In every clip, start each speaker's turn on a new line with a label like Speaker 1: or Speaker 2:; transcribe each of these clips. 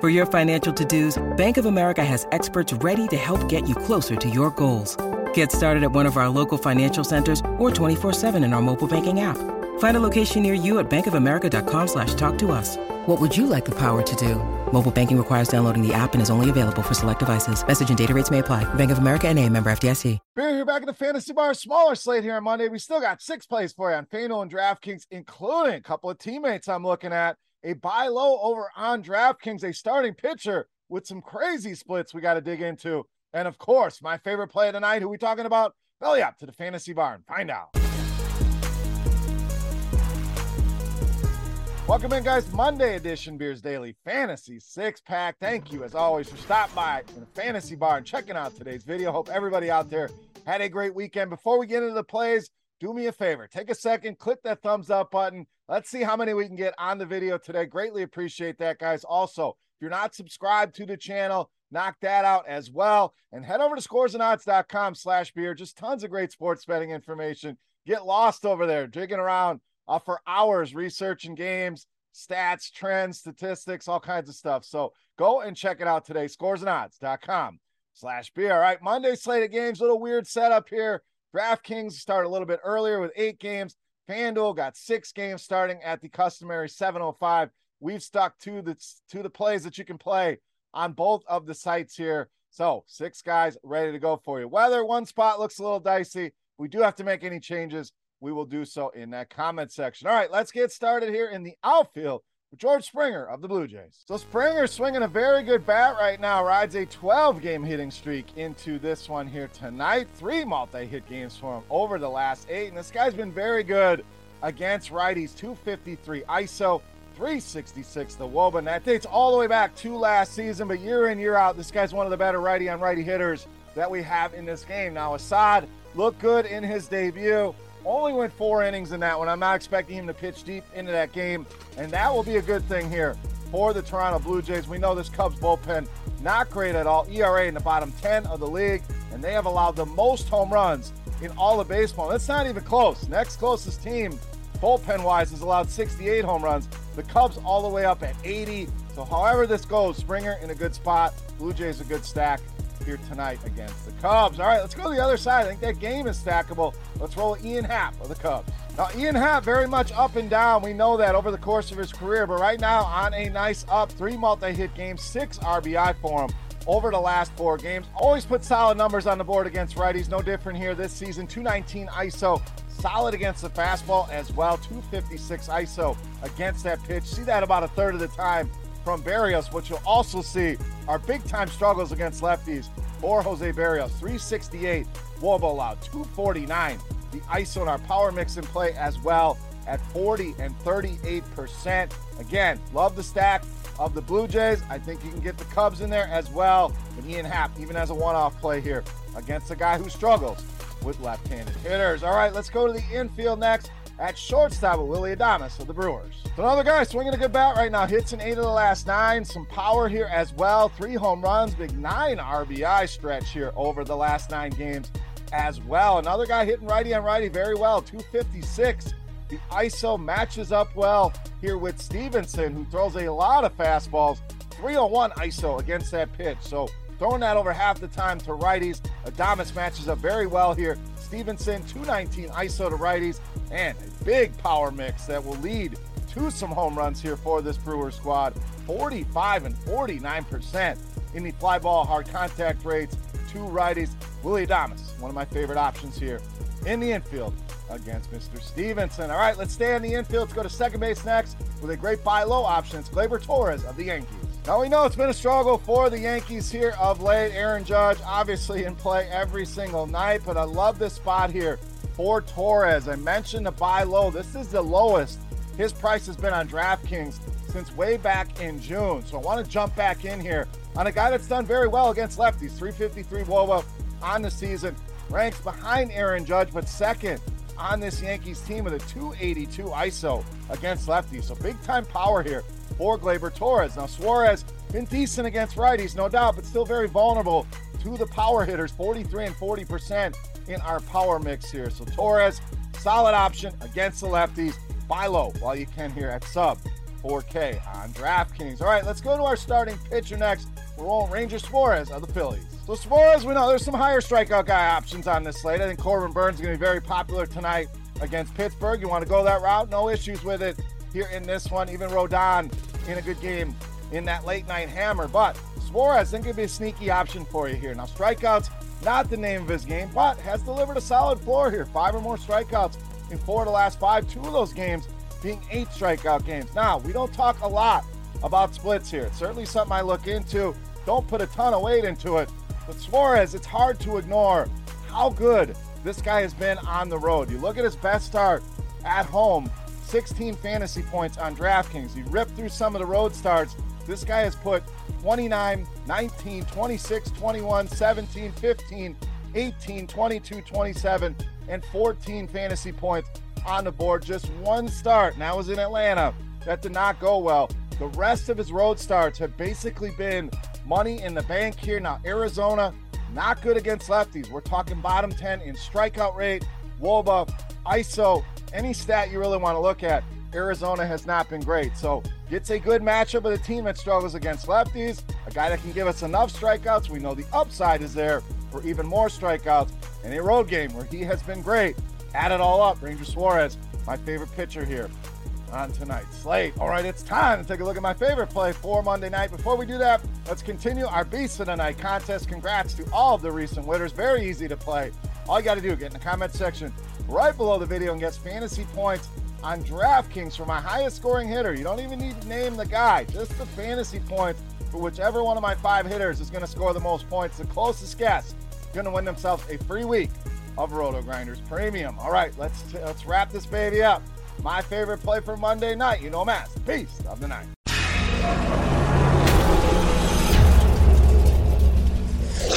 Speaker 1: For your financial to-dos, Bank of America has experts ready to help get you closer to your goals. Get started at one of our local financial centers or 24-7 in our mobile banking app. Find a location near you at bankofamerica.com slash talk to us. What would you like the power to do? Mobile banking requires downloading the app and is only available for select devices. Message and data rates may apply. Bank of America and a member FDIC.
Speaker 2: Beer here back at the Fantasy Bar smaller slate here on Monday. We still got six plays for you on FanDuel and DraftKings, including a couple of teammates I'm looking at. A buy low over on DraftKings, a starting pitcher with some crazy splits we got to dig into. And of course, my favorite play of the night, who we talking about? Belly up to the Fantasy Bar. Find out. Welcome in, guys. Monday edition Beers Daily Fantasy Six Pack. Thank you, as always, for stopping by in the Fantasy Bar and checking out today's video. Hope everybody out there had a great weekend. Before we get into the plays, do me a favor. Take a second, click that thumbs up button. Let's see how many we can get on the video today. Greatly appreciate that, guys. Also, if you're not subscribed to the channel, knock that out as well. And head over to scoresandodds.com slash beer. Just tons of great sports betting information. Get lost over there, digging around uh, for hours researching games, stats, trends, statistics, all kinds of stuff. So go and check it out today. Scoresandodds.com slash beer. All right, Monday slate of games, little weird setup here. DraftKings start a little bit earlier with eight games. FanDuel got six games starting at the customary 705. We've stuck to the to the plays that you can play on both of the sites here. So six guys ready to go for you. Whether one spot looks a little dicey, we do have to make any changes we will do so in that comment section. All right, let's get started here in the outfield George Springer of the Blue Jays. So Springer swinging a very good bat right now, rides a 12 game hitting streak into this one here tonight. Three multi hit games for him over the last eight. And this guy's been very good against righties 253 ISO. 366 the Woba. And that dates all the way back to last season, but year in, year out, this guy's one of the better righty on righty hitters that we have in this game. Now, Assad looked good in his debut. Only went four innings in that one. I'm not expecting him to pitch deep into that game, and that will be a good thing here for the Toronto Blue Jays. We know this Cubs bullpen not great at all. ERA in the bottom 10 of the league, and they have allowed the most home runs in all of baseball. That's not even close. Next closest team, bullpen wise, has allowed 68 home runs. The Cubs all the way up at 80. So, however this goes, Springer in a good spot. Blue Jays a good stack here tonight against the Cubs. All right, let's go to the other side. I think that game is stackable. Let's roll Ian Happ of the Cubs. Now, Ian Happ very much up and down. We know that over the course of his career, but right now on a nice up, three multi-hit games, six RBI for him over the last four games. Always put solid numbers on the board against righties. No different here this season. 219 ISO, solid against the fastball as well. 256 ISO against that pitch. See that about a third of the time from Berrios, What you'll also see are big time struggles against lefties for Jose Berrios. 368 Woba allowed, 249. The ISO in our power mix in play as well at 40 and 38%. Again, love the stack of the Blue Jays. I think you can get the Cubs in there as well. And Ian Happ, even as a one off play here against a guy who struggles with left handed hitters. All right, let's go to the infield next at shortstop with Willy Adames of the Brewers. Another guy swinging a good bat right now. Hits in eight of the last nine. Some power here as well. Three home runs, big nine RBI stretch here over the last nine games as well. Another guy hitting righty on righty very well. 256 The ISO matches up well here with Stevenson, who throws a lot of fastballs. 301 ISO against that pitch. So throwing that over half the time to righties. Adames matches up very well here. Stevenson, 219 ISO to righties, and a big power mix that will lead to some home runs here for this Brewer squad. 45 and 49% in the fly ball hard contact rates. Two righties. Willy Adames, one of my favorite options here in the infield against Mr. Stevenson. All right, let's stay in the infield. Let's go to second base next with a great buy low option. It's Gleyber Torres of the Yankees. Now we know it's been a struggle for the Yankees here of late. Aaron Judge obviously in play every single night, but I love this spot here for Torres. I mentioned the buy low. This is the lowest his price has been on DraftKings since way back in June. So I want to jump back in here on a guy that's done very well against lefties. 353 WOBA on the season. Ranks behind Aaron Judge, but second on this Yankees team with a 282 ISO against lefties. So big time power here for Gleyber Torres. Now Suarez been decent against righties, no doubt, but still very vulnerable to the power hitters. 43 and 40% in our power mix here. So Torres, solid option against the lefties. Buy low while you can here at sub 4K on DraftKings. All right, let's go to our starting pitcher next. We're rolling Ranger Suarez of the Phillies. So Suarez, we know there's some higher strikeout guy options on this slate. I think Corbin Burnes is going to be very popular tonight against Pittsburgh. You want to go that route? No issues with it here in this one. Even Rodon in a good game in that late night hammer. But Suarez, I think, could be a sneaky option for you here. Now, strikeouts, not the name of his game, but has delivered a solid floor here. Five or more strikeouts in four of the last five, two of those games being eight strikeout games. Now, we don't talk a lot about splits here. It's certainly something I look into. Don't put a ton of weight into it. But Suarez, it's hard to ignore how good this guy has been on the road. You look at his best start at home, 16 fantasy points on DraftKings. He ripped through some of the road starts. This guy has put 29, 19, 26, 21, 17, 15, 18, 22, 27, and 14 fantasy points on the board. Just one start. and Now was in Atlanta. That did not go well. The rest of his road starts have basically been money in the bank here. Now, Arizona, not good against lefties. We're talking bottom 10 in strikeout rate, Woba, ISO, any stat you really want to look at. Arizona has not been great. So, gets a good matchup with a team that struggles against lefties, a guy that can give us enough strikeouts. We know the upside is there for even more strikeouts, and a road game where he has been great. Add it all up. Ranger Suarez, my favorite pitcher here on tonight's slate. All right, it's time to take a look at my favorite play for Monday night. Before we do that, let's continue our Beast of the Night contest. Congrats to all of the recent winners. Very easy to play. All you got to do, get in the comment section right below the video and get fantasy points on DraftKings for my highest scoring hitter. You don't even need to name the guy, just the fantasy points for whichever one of my five hitters is going to score the most points. The closest guess going to win themselves a free week of RotoGrinders Premium. All right, let's let's wrap this baby up. My favorite play for Monday night, you know, Mass, beast of the night.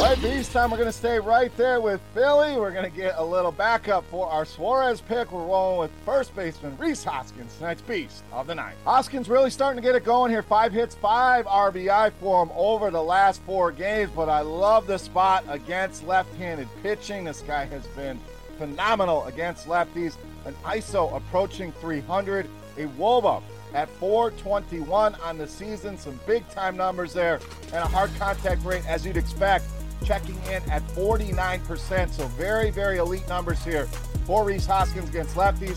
Speaker 2: Right, Beast time. We're going to stay right there with Philly. We're going to get a little backup for our Suarez pick. We're rolling with first baseman Rhys Hoskins, tonight's Beast of the night. Hoskins really starting to get it going here. Five hits, five RBI for him over the last four games, but I love the spot against left handed pitching. This guy has been phenomenal against lefties. An ISO approaching 300, a WOBA at 421 on the season. Some big time numbers there, and a hard contact rate, as you'd expect, checking in at 49%. So, very, very elite numbers here for Rhys Hoskins against lefties.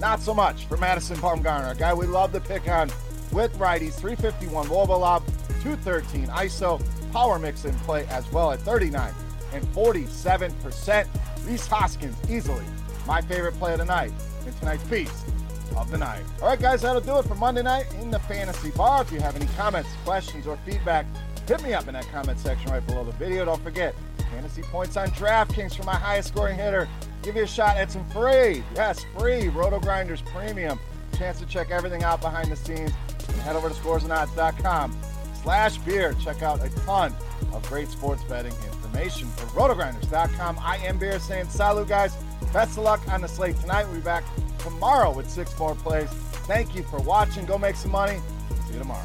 Speaker 2: Not so much for Madison Bumgarner, a guy we love to pick on with righties. 351 WOBA lob, 213 ISO, power mix in play as well at 39 and 47%. Rhys Hoskins easily my favorite play of the night in tonight's Beast of the night. All right, guys, that'll do it for Monday night in the fantasy bar. If you have any comments, questions, or feedback, hit me up in that comment section right below the video. Don't forget, fantasy points on DraftKings for my highest scoring hitter. Give you a shot at some free, yes, free RotoGrinders Premium. Chance to check everything out behind the scenes. Head over to scoresandodds.com slash beer. Check out a ton of great sports betting information for rotogrinders.com. I am Beer saying salut, guys. Best of luck on the slate tonight. We'll be back tomorrow with six more plays. Thank you for watching. Go make some money. See you tomorrow.